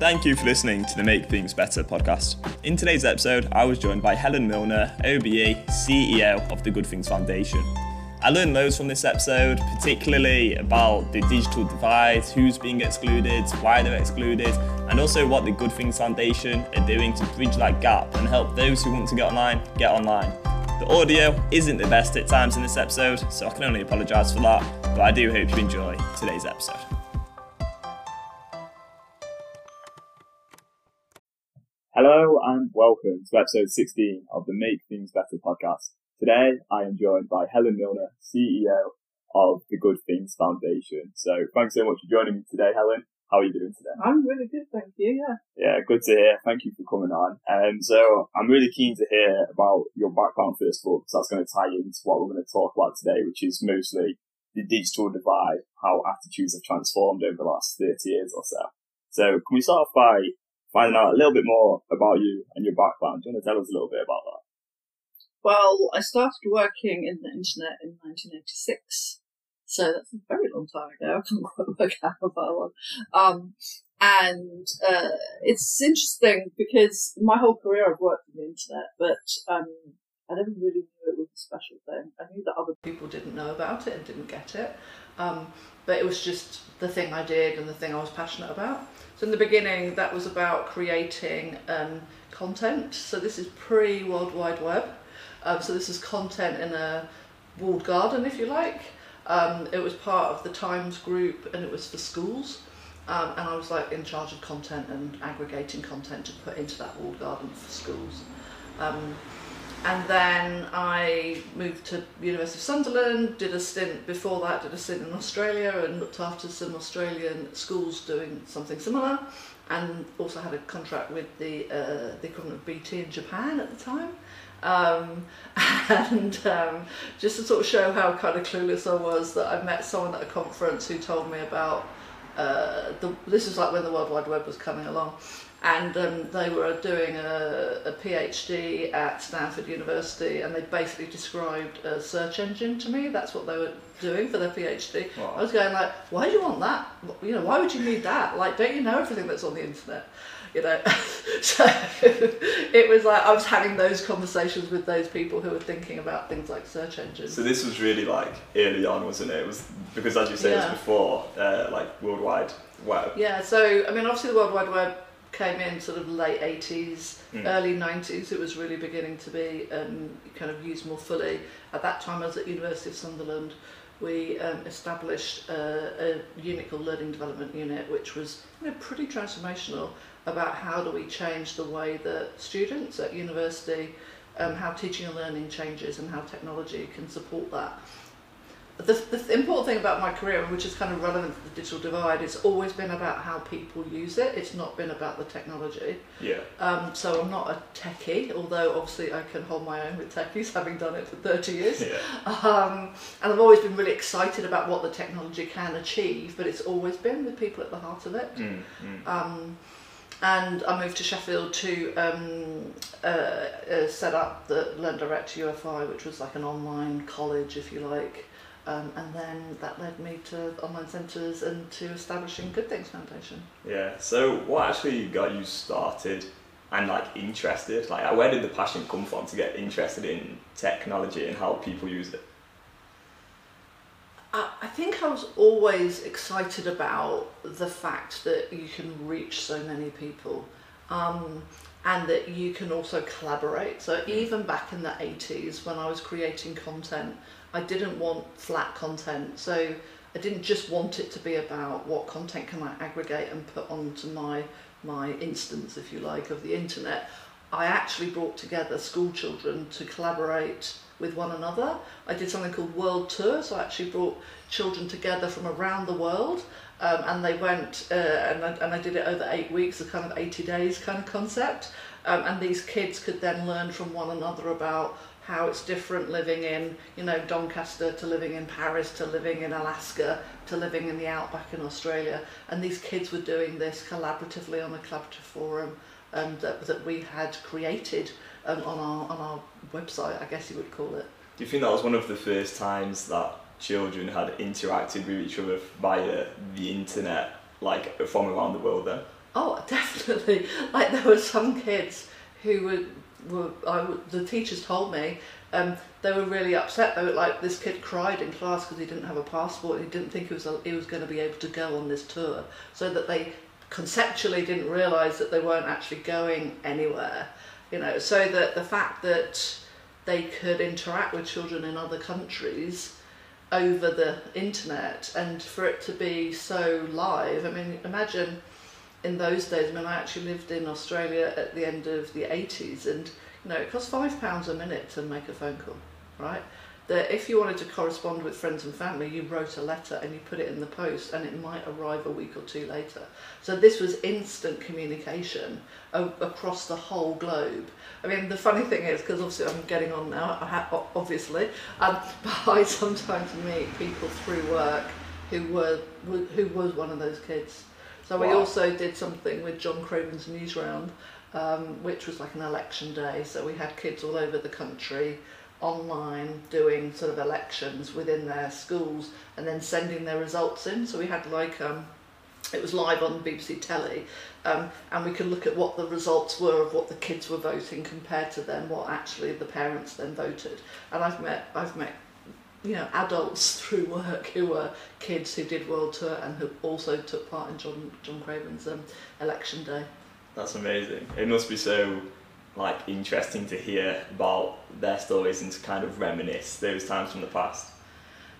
Thank you for listening to the Make Things Better podcast. In today's episode, I was joined by Helen Milner, OBE, CEO of the Good Things Foundation. I learned loads from this episode, particularly about the digital divide, who's being excluded, why they're excluded, and also what the Good Things Foundation are doing to bridge that gap and help those who want to get online get online. The audio isn't the best at times in this episode, so I can only apologise for that, but I do hope you enjoy today's episode. Welcome to episode 16 of the Make Things Better podcast. Today I am joined by Helen Milner, CEO of the Good Things Foundation. So thanks so much for joining me today, Helen. How are you doing today? I'm really good, thank you. Yeah. Yeah, good to hear. Thank you for coming on. And um, so I'm really keen to hear about your background first of all, because that's going to tie into what we're going to talk about today, which is mostly the digital divide, how attitudes have transformed over the last 30 years or so. So can we start off by finding out a little bit more about you and your background. Do you want to tell us a little bit about that? Well, I started working in the internet in 1986. So that's a very long time ago. I can't quite work out far long. Um, and uh, it's interesting because my whole career I've worked in the internet, but um, I never really knew it was a special thing. I knew that other people didn't know about it and didn't get it, um, but it was just the thing I did and the thing I was passionate about. So in the beginning, that was about creating um, content. So this is pre World Wide Web. Um, so this is content in a walled garden, if you like. Um, it was part of the Times group, and it was for schools. Um, and I was like in charge of content and aggregating content to put into that walled garden for schools. Um, and then I moved to University of Sunderland, did a stint before that, did a stint in Australia and looked after some Australian schools doing something similar and also had a contract with the, uh, the equivalent of BT in Japan at the time. Um, and um, just to sort of show how kind of clueless I was that I met someone at a conference who told me about uh, the, this was like when the World Wide Web was coming along and um, they were doing a, a, PhD at Stanford University, and they basically described a search engine to me. That's what they were doing for their PhD. Wow. I was going like, why do you want that? You know, why would you need that? Like, don't you know everything that's on the internet? You know, so it was like I was having those conversations with those people who were thinking about things like search engines. So this was really like early on, wasn't it? It was because, as you say, yeah. it was before uh, like worldwide web. Yeah. So I mean, obviously the World Wide Web came in sort of late 80s, mm. early 90s, it was really beginning to be um, kind of used more fully. At that time, I was at University of Sunderland. We um, established a, a unit called Learning Development Unit, which was you know, pretty transformational about how do we change the way that students at university, um, how teaching and learning changes and how technology can support that the, the important thing about my career, which is kind of relevant to the digital divide, it's always been about how people use it. It's not been about the technology. Yeah. Um, so I'm not a techie, although obviously I can hold my own with techies, having done it for 30 years. Yeah. Um, and I've always been really excited about what the technology can achieve, but it's always been the people at the heart of it. Mm, mm. Um, and I moved to Sheffield to um, uh, uh, set up the Learn Direct UFI, which was like an online college, if you like. Um, and then that led me to online centres and to establishing Good Things Foundation. Yeah. So what actually got you started and like interested? Like where did the passion come from to get interested in technology and how people use it? I think I was always excited about the fact that you can reach so many people. Um, and that you can also collaborate. So hmm. even back in the 80s when I was creating content, I didn't want flat content. So I didn't just want it to be about what content can I aggregate and put onto my my instance, if you like, of the internet. I actually brought together school children to collaborate with one another. I did something called World Tour, so I actually brought children together from around the world um, and they went uh, and, I, and I did it over eight weeks, a kind of 80 days kind of concept. Um, and these kids could then learn from one another about how it's different living in, you know, Doncaster to living in Paris to living in Alaska to living in the outback in Australia. And these kids were doing this collaboratively on a collaborative forum um, that, that we had created um, on, our, on our website, I guess you would call it. Do you think that was one of the first times that children had interacted with each other via the internet, like from around the world then? Oh, definitely. Like there were some kids who were, were I, the teachers told me um, they were really upset. They were like, this kid cried in class because he didn't have a passport. He didn't think he was he was going to be able to go on this tour. So that they conceptually didn't realise that they weren't actually going anywhere. You know, so that the fact that they could interact with children in other countries over the internet and for it to be so live. I mean, imagine in those days, I mean, I actually lived in Australia at the end of the 80s and, you know, it cost five pounds a minute to make a phone call, right? That if you wanted to correspond with friends and family, you wrote a letter and you put it in the post and it might arrive a week or two later. So this was instant communication across the whole globe. I mean, the funny thing is, because obviously I'm getting on now, obviously, um, but I sometimes meet people through work who were who was one of those kids so wow. we also did something with John Craven's Newsround, um, which was like an election day. So we had kids all over the country online doing sort of elections within their schools and then sending their results in. So we had like um, it was live on BBC telly, um, and we could look at what the results were of what the kids were voting compared to then what actually the parents then voted. And I've met I've met you know, adults through work who were kids who did World Tour and who also took part in John John Craven's um, election day. That's amazing. It must be so like interesting to hear about their stories and to kind of reminisce those times from the past.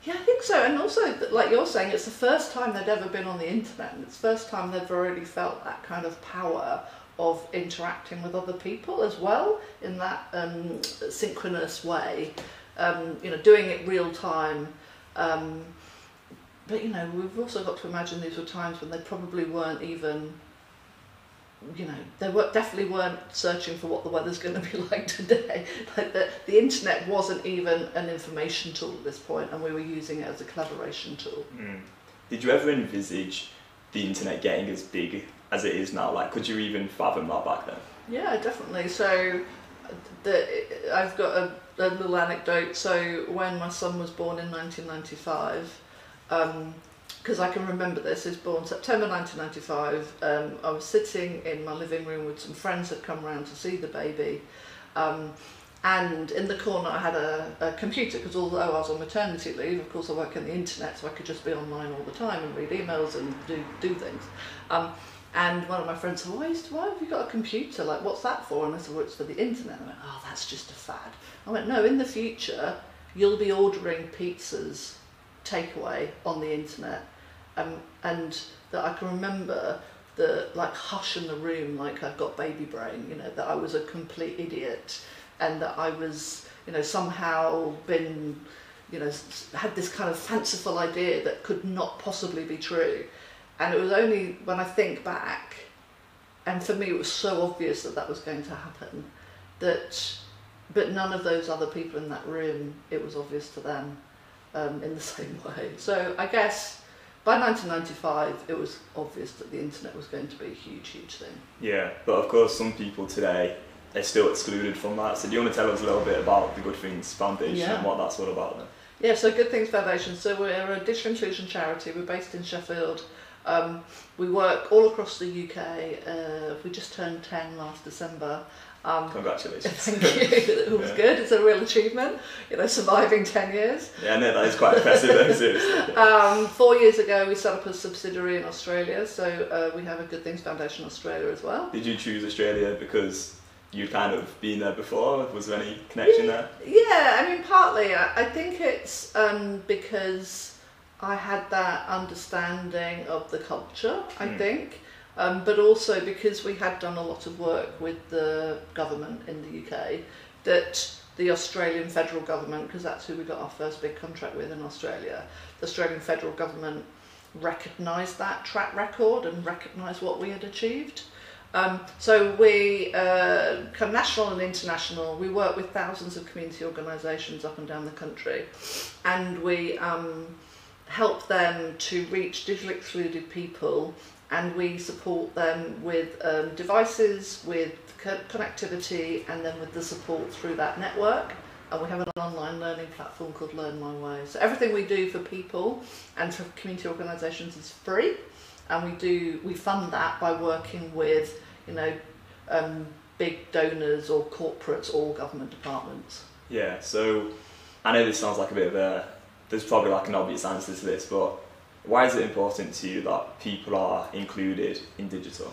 Yeah, I think so. And also, like you're saying, it's the first time they'd ever been on the internet. And it's the first time they've already felt that kind of power of interacting with other people as well in that um, synchronous way um, you know, doing it real time. Um, but you know, we've also got to imagine these were times when they probably weren't even, you know, they were definitely weren't searching for what the weather's going to be like today. like the the internet wasn't even an information tool at this point, and we were using it as a collaboration tool. Mm. Did you ever envisage the internet getting as big as it is now? Like, could you even fathom that back then? Yeah, definitely. So, the, I've got a a little anecdote. So when my son was born in 1995, because I can remember this, was born September 1995. Um, I was sitting in my living room with some friends that come round to see the baby. Um, and in the corner I had a, a computer because although I was on maternity leave, of course I work on the internet, so I could just be online all the time and read emails and do, do things. Um, and one of my friends said, why, why have you got a computer? Like, what's that for? And I said, well, it's for the internet. I went, oh, that's just a fad. I went, no, in the future, you'll be ordering pizzas takeaway on the internet. Um, and that I can remember the like hush in the room, like I've got baby brain, you know, that I was a complete idiot and that I was, you know, somehow been, you know, had this kind of fanciful idea that could not possibly be true. And it was only when I think back, and for me it was so obvious that that was going to happen, that, but none of those other people in that room, it was obvious to them um, in the same way. So I guess by 1995, it was obvious that the internet was going to be a huge, huge thing. Yeah, but of course, some people today are still excluded from that. So do you want to tell us a little bit about the Good Things Foundation yeah. and what that's all about then? Yeah, so Good Things Foundation. So we're a digital inclusion charity. We're based in Sheffield. Um, we work all across the UK. Uh, we just turned 10 last December. Um, Congratulations. Thank you. It was yeah. good. It's a real achievement, you know, surviving 10 years. Yeah, no, that is quite impressive, though, seriously. Um, four years ago, we set up a subsidiary in Australia, so uh, we have a Good Things Foundation Australia as well. Did you choose Australia because you'd kind of been there before? Was there any connection yeah, there? Yeah, I mean, partly. I, I think it's um, because I had that understanding of the culture, I mm. think, um, but also because we had done a lot of work with the government in the UK, that the Australian federal government, because that's who we got our first big contract with in Australia, the Australian federal government recognised that track record and recognised what we had achieved. Um, so we, uh, national and international, we work with thousands of community organisations up and down the country, and we um, help them to reach digitally excluded people and we support them with um, devices, with co- connectivity, and then with the support through that network. And we have an online learning platform called Learn My Way. So everything we do for people and for community organisations is free. and we do we fund that by working with you know um, big donors or corporates or government departments. Yeah, so I know this sounds like a bit of a there's probably like an obvious answer to this, but why is it important to you that people are included in digital?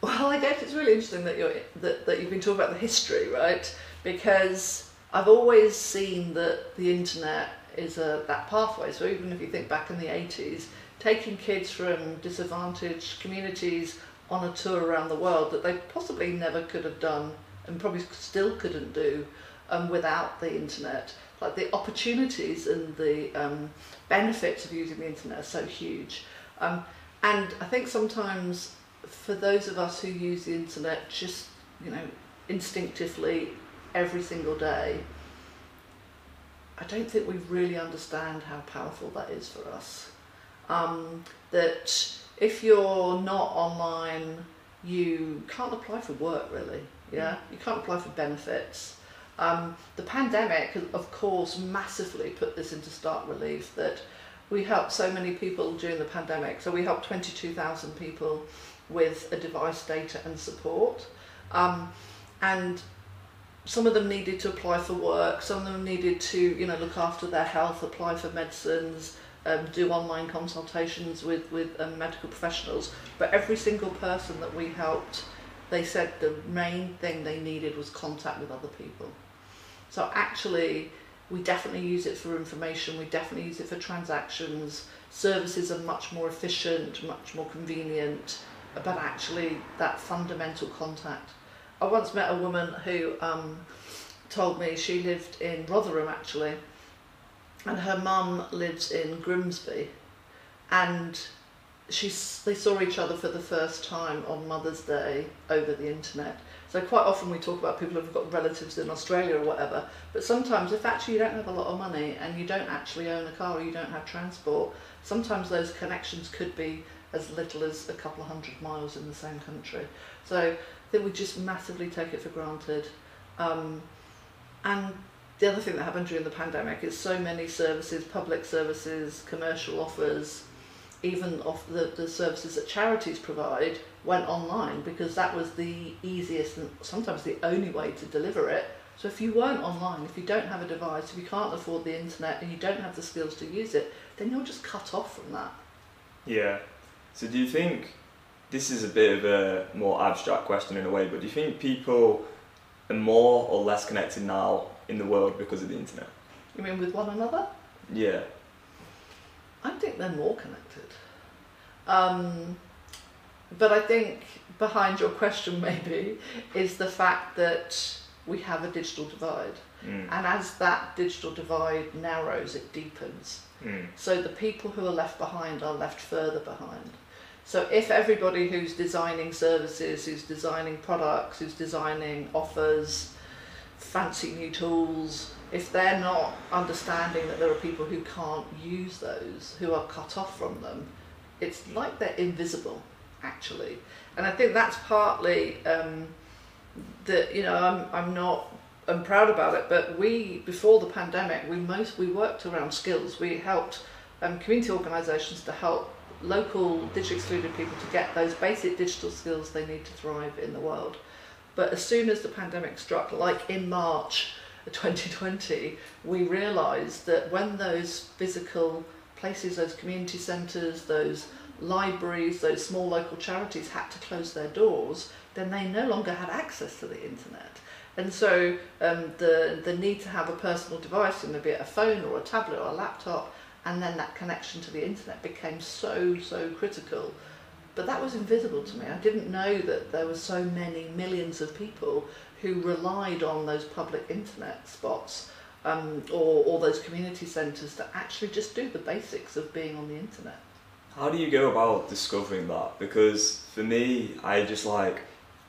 Well, I guess it's really interesting that you're that, that you've been talking about the history, right? Because I've always seen that the internet is a that pathway. So even if you think back in the 80s, taking kids from disadvantaged communities on a tour around the world that they possibly never could have done and probably still couldn't do um, without the internet. Like the opportunities and the um, benefits of using the internet are so huge. Um, and I think sometimes for those of us who use the internet just, you know, instinctively every single day, I don't think we really understand how powerful that is for us. Um, that if you're not online, you can't apply for work really. Yeah, you can't apply for benefits. Um, the pandemic, of course, massively put this into stark relief that we helped so many people during the pandemic. So we helped 22,000 people with a device data and support. Um, and some of them needed to apply for work, some of them needed to, you know, look after their health, apply for medicines, um, do online consultations with, with um, medical professionals. But every single person that we helped, they said the main thing they needed was contact with other people. So actually, we definitely use it for information, we definitely use it for transactions. Services are much more efficient, much more convenient, but actually, that fundamental contact. I once met a woman who um, told me she lived in Rotherham actually, and her mum lives in Grimsby, and she they saw each other for the first time on Mother's Day over the internet. So quite often we talk about people who've got relatives in Australia or whatever, but sometimes if actually you don't have a lot of money and you don't actually own a car or you don't have transport, sometimes those connections could be as little as a couple of hundred miles in the same country. So I think we just massively take it for granted. Um, and the other thing that happened during the pandemic is so many services, public services, commercial offers, even off the, the services that charities provide went online because that was the easiest and sometimes the only way to deliver it. So if you weren't online, if you don't have a device, if you can't afford the internet and you don't have the skills to use it, then you're just cut off from that. Yeah. So do you think this is a bit of a more abstract question in a way, but do you think people are more or less connected now in the world because of the internet? You mean with one another? Yeah. I think they're more connected. Um, but I think behind your question, maybe, is the fact that we have a digital divide. Mm. And as that digital divide narrows, it deepens. Mm. So the people who are left behind are left further behind. So if everybody who's designing services, who's designing products, who's designing offers, fancy new tools, if they're not understanding that there are people who can't use those, who are cut off from them, it's like they're invisible, actually. And I think that's partly um, that you know I'm I'm not I'm proud about it, but we before the pandemic we most we worked around skills. We helped um, community organisations to help local digitally excluded people to get those basic digital skills they need to thrive in the world. But as soon as the pandemic struck, like in March 2020, we realised that when those physical places, those community centres, those libraries, those small local charities had to close their doors, then they no longer had access to the internet. And so um, the, the need to have a personal device, you know, be it a phone or a tablet or a laptop, and then that connection to the internet became so, so critical. But that was invisible to me. I didn't know that there were so many millions of people who relied on those public internet spots um, or, or those community centres to actually just do the basics of being on the internet. How do you go about discovering that? Because for me, I just like,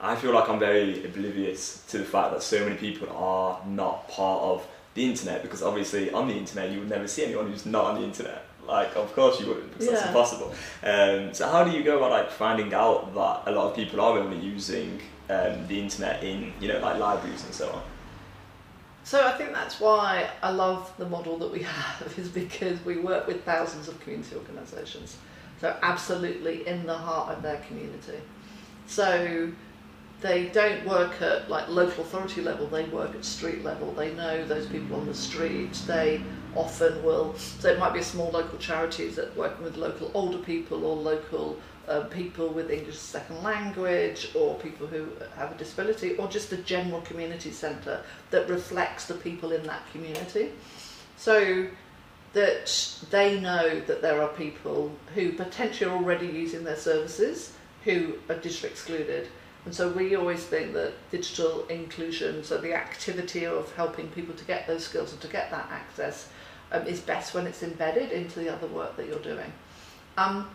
I feel like I'm very oblivious to the fact that so many people are not part of the internet because obviously on the internet you would never see anyone who's not on the internet. Like, of course you wouldn't because that's impossible. Um, so how do you go about like finding out that a lot of people are only using um, the internet in, you know, like libraries and so on? So I think that's why I love the model that we have is because we work with thousands of community organisations. So absolutely in the heart of their community. So they don't work at like local authority level, they work at street level. They know those people on the street. They often will, so it might be a small local charity that working with local older people or local uh, people with English second language or people who have a disability or just a general community centre that reflects the people in that community. So that they know that there are people who potentially are already using their services who are district excluded. And so we always think that digital inclusion, so the activity of helping people to get those skills and to get that access, um, is best when it's embedded into the other work that you're doing. Um,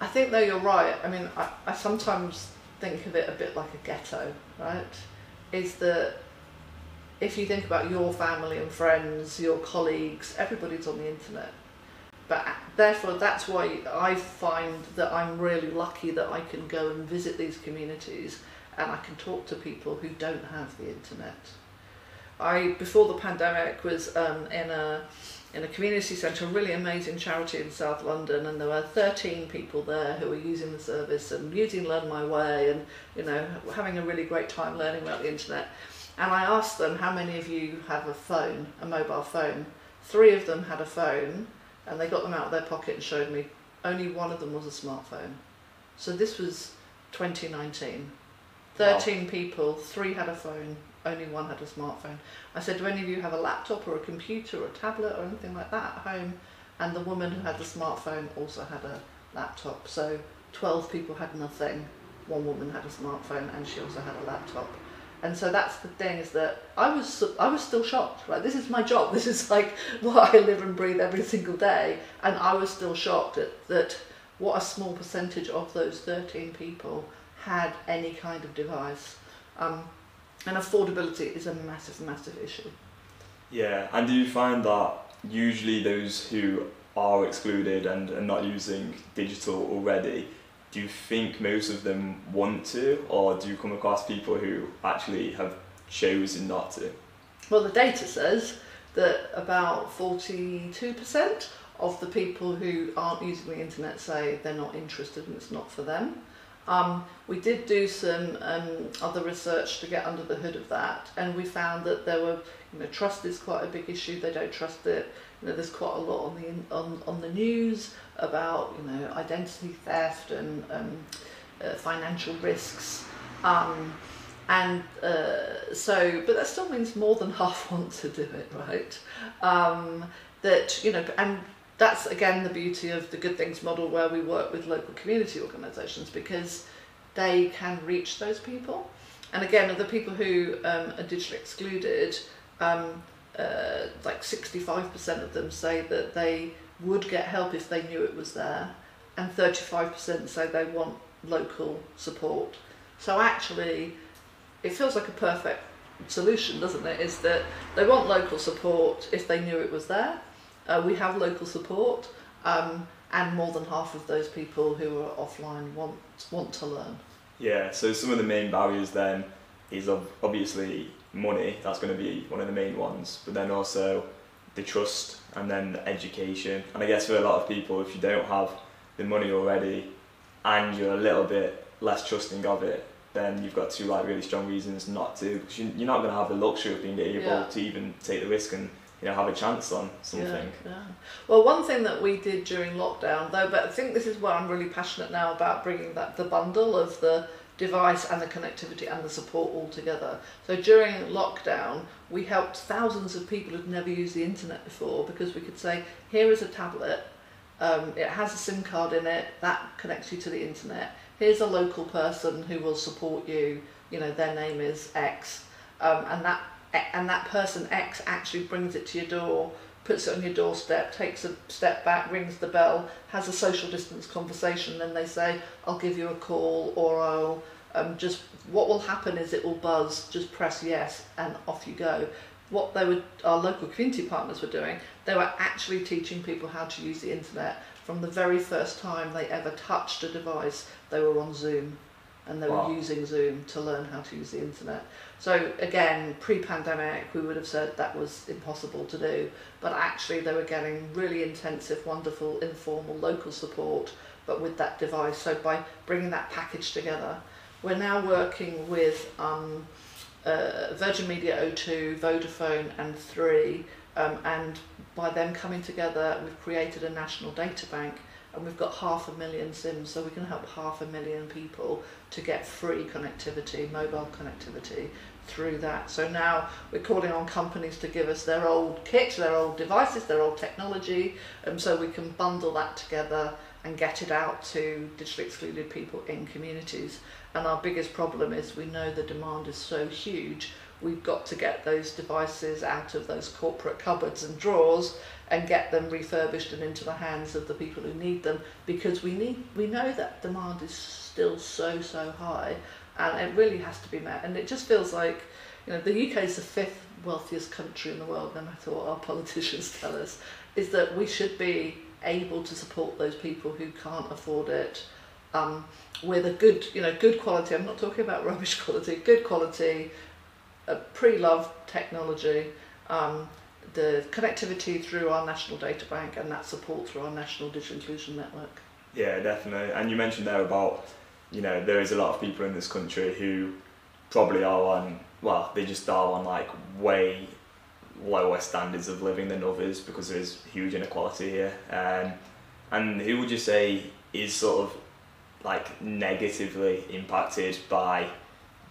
I think though you're right. I mean, I, I sometimes think of it a bit like a ghetto, right? Is that if you think about your family and friends, your colleagues, everybody's on the internet. But therefore, that's why I find that I'm really lucky that I can go and visit these communities and I can talk to people who don't have the internet. I, before the pandemic, was um, in a in a community centre, a really amazing charity in South London, and there were 13 people there who were using the service and using Learn My Way and, you know, having a really great time learning about the internet. And I asked them, how many of you have a phone, a mobile phone? Three of them had a phone, and they got them out of their pocket and showed me. Only one of them was a smartphone. So this was 2019. 13 wow. people, three had a phone, only one had a smartphone. I said, do any of you have a laptop or a computer or a tablet or anything like that at home? And the woman who had the smartphone also had a laptop. So 12 people had nothing. One woman had a smartphone and she also had a laptop. And so that's the thing is that I was I was still shocked. Right, this is my job. This is like what I live and breathe every single day. And I was still shocked at that what a small percentage of those 13 people had any kind of device. Um, and affordability is a massive, massive issue. Yeah, and do you find that usually those who are excluded and are not using digital already, do you think most of them want to, or do you come across people who actually have chosen not to? Well, the data says that about 42% of the people who aren't using the internet say they're not interested and it's not for them. Um, we did do some um, other research to get under the hood of that, and we found that there were, you know, trust is quite a big issue. They don't trust it. You know, there's quite a lot on the on, on the news about you know identity theft and um, uh, financial risks. Um, and uh, so, but that still means more than half want to do it, right? Um, that you know, and that's again the beauty of the Good Things model where we work with local community organisations because they can reach those people. And again, the people who um, are digitally excluded, um, uh, like 65% of them say that they would get help if they knew it was there, and 35% say they want local support. So actually, it feels like a perfect solution, doesn't it? Is that they want local support if they knew it was there, uh, we have local support, um, and more than half of those people who are offline want want to learn. Yeah, so some of the main barriers then is obviously money. That's going to be one of the main ones, but then also the trust and then the education. And I guess for a lot of people, if you don't have the money already and you're a little bit less trusting of it, then you've got two like really strong reasons not to. Because you're not going to have the luxury of being able yeah. to even take the risk and you know have a chance on something. Yeah, yeah. Well, one thing that we did during lockdown, though, but I think this is where I'm really passionate now about bringing that the bundle of the device and the connectivity and the support all together. So during lockdown, we helped thousands of people who'd never used the internet before because we could say, here is a tablet. Um, it has a SIM card in it that connects you to the internet. Here's a local person who will support you. You know, their name is X, um, and that and that person X actually brings it to your door, puts it on your doorstep, takes a step back, rings the bell, has a social distance conversation, then they say, I'll give you a call or I'll um, just, what will happen is it will buzz, just press yes and off you go. What they were, our local community partners were doing, they were actually teaching people how to use the internet from the very first time they ever touched a device, they were on Zoom and they wow. were using Zoom to learn how to use the internet. So again, pre-pandemic, we would have said that was impossible to do, but actually they were getting really intensive, wonderful, informal local support, but with that device. So by bringing that package together, we're now working with um, uh, Virgin Media O2, Vodafone, and Three, um, and by them coming together, we've created a national data bank and we've got half a million SIMs, so we can help half a million people to get free connectivity, mobile connectivity through that. So now we're calling on companies to give us their old kits, their old devices, their old technology, um, so we can bundle that together and get it out to digitally excluded people in communities. And our biggest problem is we know the demand is so huge, we've got to get those devices out of those corporate cupboards and drawers and get them refurbished and into the hands of the people who need them because we need we know that demand is still so so high and it really has to be met. And it just feels like you know the UK is the fifth wealthiest country in the world no matter what our politicians tell us is that we should be able to support those people who can't afford it. Um, with a good you know good quality I'm not talking about rubbish quality good quality a pre-loved technology um, the connectivity through our national data bank and that support through our national digital inclusion network. Yeah, definitely. And you mentioned there about, you know, there is a lot of people in this country who probably are on, well, they just are on like way lower standards of living than others because there is huge inequality here. Um, and who would you say is sort of like negatively impacted by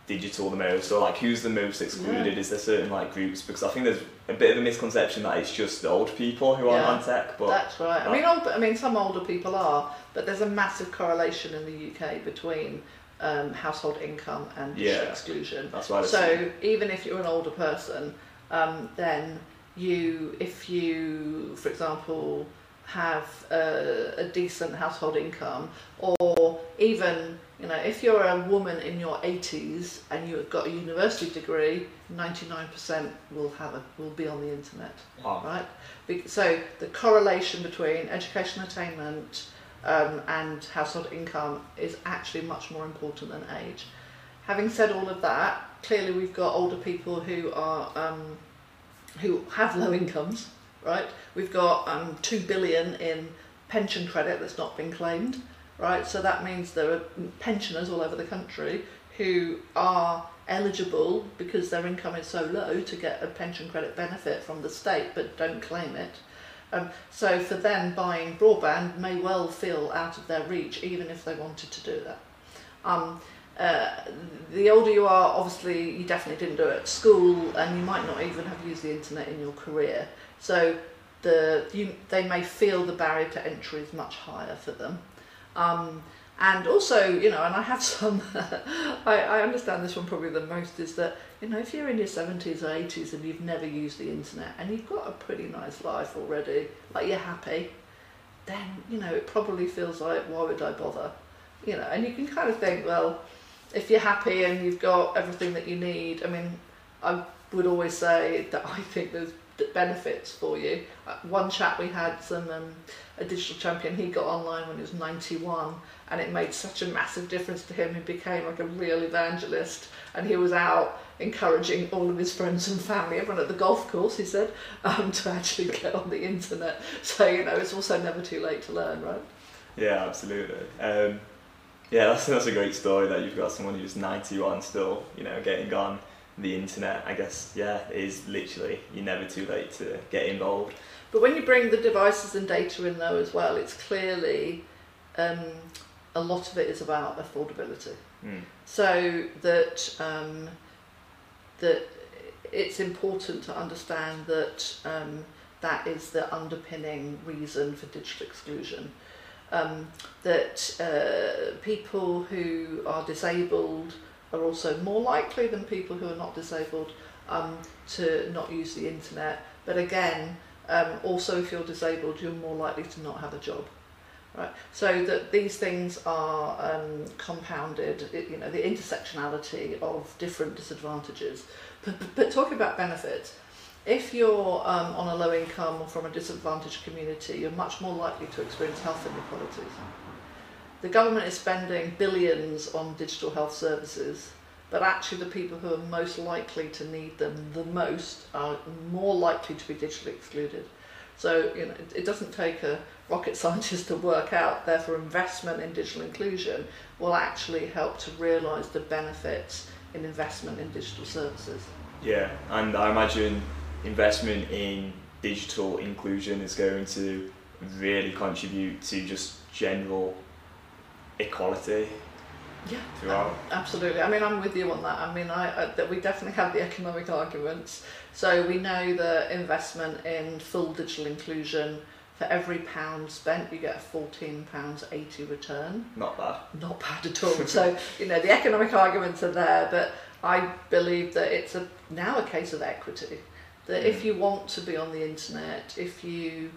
digital the most, or like who's the most excluded? Yeah. Is there certain like groups? Because I think there's a bit of a misconception that it's just the old people who yeah, are on tech. But that's right. I mean, old, I mean, some older people are, but there's a massive correlation in the UK between um, household income and yeah, exclusion. That's right. So even if you're an older person, um, then you, if you, for example, have a, a decent household income, or even you know, if you're a woman in your 80s and you've got a university degree, 99% will have a, will be on the internet, right? So the correlation between education attainment um, and household income is actually much more important than age. Having said all of that, clearly we've got older people who are um, who have low incomes, right? We've got um, two billion in pension credit that's not been claimed right? So that means there are pensioners all over the country who are eligible because their income is so low to get a pension credit benefit from the state but don't claim it. Um, so for them, buying broadband may well feel out of their reach even if they wanted to do that. Um, uh, the older you are, obviously, you definitely didn't do it at school, and you might not even have used the internet in your career. So the you, they may feel the barrier to entry is much higher for them. Um, and also, you know, and I have some, I, I understand this one probably the most is that, you know, if you're in your 70s or 80s and you've never used the internet and you've got a pretty nice life already, like you're happy, then, you know, it probably feels like, why would I bother? You know, and you can kind of think, well, if you're happy and you've got everything that you need, I mean, I would always say that I think there's benefits for you. Uh, one chap we had, some um, a digital champion, he got online when he was 91 and it made such a massive difference to him. He became like a real evangelist and he was out encouraging all of his friends and family, everyone at the golf course, he said, um, to actually get on the internet. So, you know, it's also never too late to learn, right? Yeah, absolutely. Um, yeah, that's, that's a great story that you've got someone who's 91 still, you know, getting on the internet, I guess, yeah, is literally you're never too late to get involved. But when you bring the devices and data in though as well, it's clearly um, a lot of it is about affordability. Mm. So that um, that it's important to understand that um, that is the underpinning reason for digital exclusion. Um, that uh, people who are disabled are also more likely than people who are not disabled um, to not use the internet. But again, um, also if you're disabled, you're more likely to not have a job. Right, so that these things are um, compounded, you know, the intersectionality of different disadvantages. But, but talking about benefits, if you're um, on a low income or from a disadvantaged community, you're much more likely to experience health inequalities the government is spending billions on digital health services, but actually the people who are most likely to need them the most are more likely to be digitally excluded. So you know, it, doesn't take a rocket scientist to work out. Therefore, investment in digital inclusion will actually help to realise the benefits in investment in digital services. Yeah, and I imagine investment in digital inclusion is going to really contribute to just general equality yeah, throughout. Absolutely. I mean, I'm with you on that. I mean, I, I that we definitely have the economic arguments. So we know that investment in full digital inclusion for every pound spent, you get a fourteen pounds eighty return. Not bad. Not bad at all. so you know the economic arguments are there, but I believe that it's a now a case of equity. That if you want to be on the internet, if you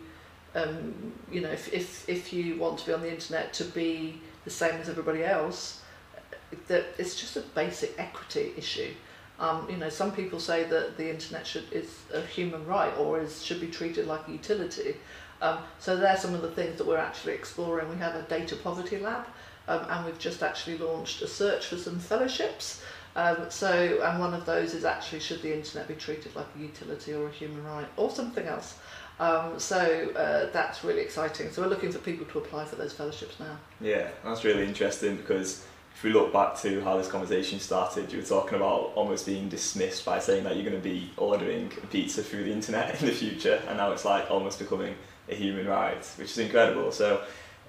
um, you know, if, if, if you want to be on the internet to be the same as everybody else, that it's just a basic equity issue. Um, you know, some people say that the internet should is a human right or is should be treated like a utility. Um, so they're some of the things that we're actually exploring. We have a data poverty lab, um, and we've just actually launched a search for some fellowships. Um, so, and one of those is actually should the internet be treated like a utility or a human right or something else. Um, so uh, that's really exciting. So we're looking for people to apply for those fellowships now. Yeah, that's really interesting because if we look back to how this conversation started, you were talking about almost being dismissed by saying that you're going to be ordering pizza through the internet in the future, and now it's like almost becoming a human right, which is incredible. So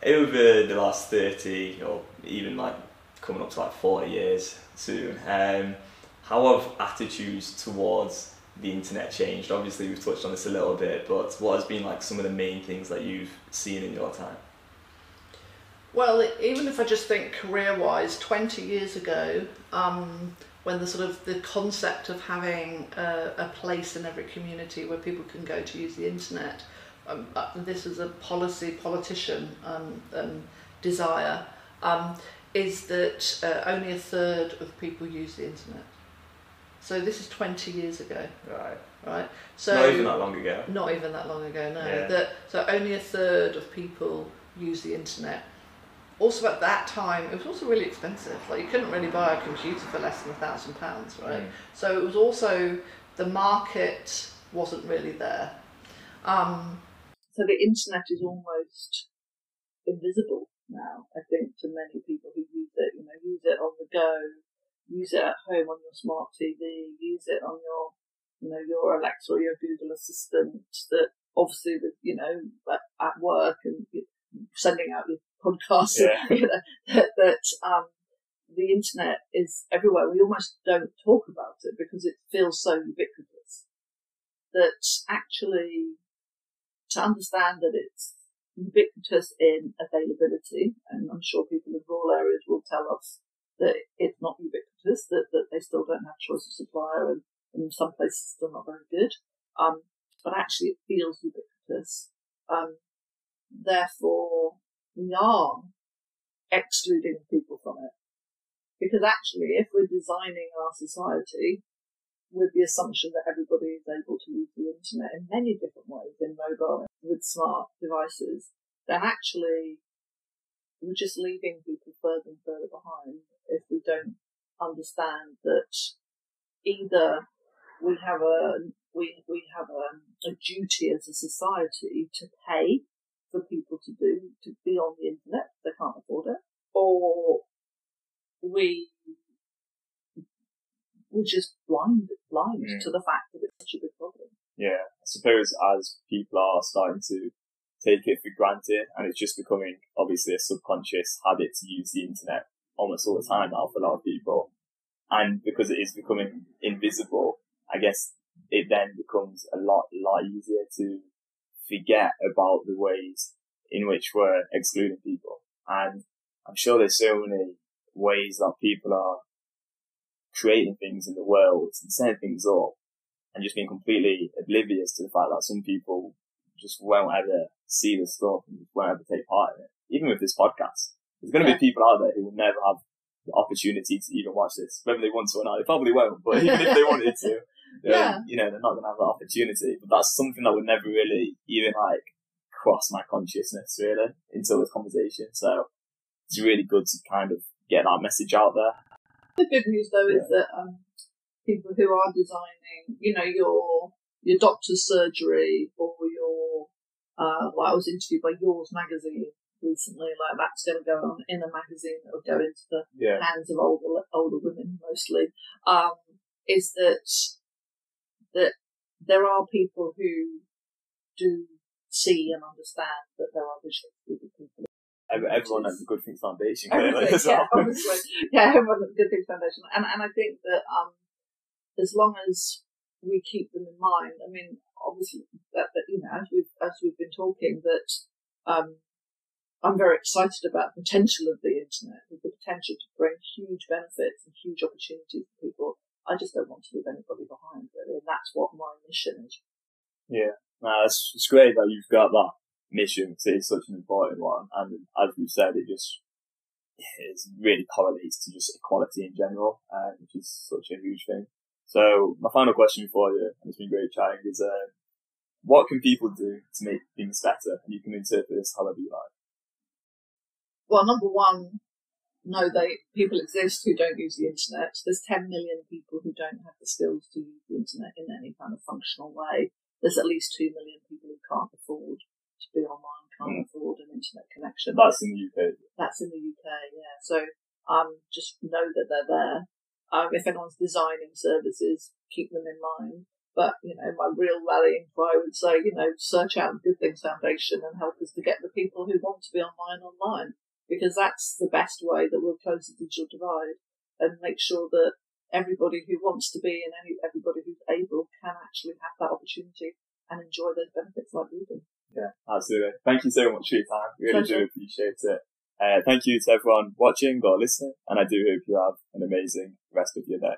over the last 30 or even like coming up to like 40 years soon, um, how have attitudes towards the internet changed? Obviously, we've touched on this a little bit, but what has been like some of the main things that you've seen in your time? Well, even if I just think career-wise, 20 years ago, um, when the sort of the concept of having a, a, place in every community where people can go to use the internet, um, uh, this is a policy politician um, um desire, um, is that uh, only a third of people use the internet. So this is 20 years ago. Right. Right. So not even that long ago. Not even that long ago. No. Yeah. That so only a third of people use the internet also at that time it was also really expensive like you couldn't really buy a computer for less than a thousand pounds right mm. so it was also the market wasn't really there um, so the internet is almost invisible now i think to many people who use it you know use it on the go use it at home on your smart tv use it on your you know your alexa or your google assistant that obviously with you know at work and sending out your podcasts, yeah. you know, that, that um, the internet is everywhere. We almost don't talk about it because it feels so ubiquitous that actually to understand that it's ubiquitous in availability, and I'm sure people in rural areas will tell us that it's not ubiquitous, that, that they still don't have choice of supplier, and, in some places still not very good. Um, but actually, it feels ubiquitous. Um, therefore, we are excluding people from it. Because actually, if we're designing our society with the assumption that everybody is able to use the internet in many different ways, in mobile, with smart devices, then actually we're just leaving people further and further behind if we don't understand that either we have a we we have a, a duty as a society to pay for people to do to be on the internet. They can't afford it, or we we're just blind blind mm. to the fact that it's such a big problem. Yeah, I suppose as people are starting to take it for granted, and it's just becoming obviously a subconscious habit to use the internet almost all the time now for a lot of people. And because it is becoming invisible, I guess it then becomes a lot, lot easier to forget about the ways in which we're excluding people. And I'm sure there's so many ways that people are creating things in the world and setting things up and just being completely oblivious to the fact that some people just won't ever see this stuff and won't ever take part in it. Even with this podcast, there's going to yeah. be people out there who will never have the opportunity to even watch this, whether they want to or not. They probably won't, but even if they wanted to, yeah. Um, you know, they're not going to have that opportunity. But that's something that would never really even like cross my consciousness really until this conversation. So it's really good to kind of get that message out there. The good news though yeah. is that um, people who are designing, you know, your your doctor's surgery or Uh, like I was interviewed by Yours magazine recently, like that's going to go on in a magazine that will go into the Yeah. hands of older older women mostly. Um, is that that there are people who do see and understand that there are visually excluded people. Everyone at the Good Things Foundation, clearly, yeah, obviously, yeah, everyone at the Good Things Foundation, and and I think that um, as long as we keep them in mind, I mean, obviously, that, that you know, as we've as we've been talking, that um, I'm very excited about the potential of the internet, the potential to bring huge benefits and huge opportunities for people. I just don't want to leave anybody behind, really, and that's what my mission is. Yeah, no, it's, it's great that you've got that mission because it's such an important one. And as we've said, it just it really correlates to just equality in general, uh, which is such a huge thing. So my final question for you, and it's been great chatting, is uh, what can people do to make things better? And you can interpret this however you like. well, number one, know they people exist who don't use the internet. There's 10 million people who don't have the skills to use the internet in any kind of functional way. There's at least 2 million people who can't afford to be online, can't afford an internet connection. That's in the UK. That's in the UK, yeah. So um, just know that they're there. Um, if anyone's designing services, keep them in mind. But, you know, my real rallying cry would say, you know, search out the Good Things Foundation and help us to get the people who want to be online online. Because that's the best way that we'll close the digital divide and make sure that everybody who wants to be and any, everybody who's able can actually have that opportunity and enjoy those benefits like we do. Yeah, absolutely. Thank you so much for your time. Really Pleasure. do appreciate it. Uh, thank you to everyone watching or listening, and I do hope you have an amazing rest of your day.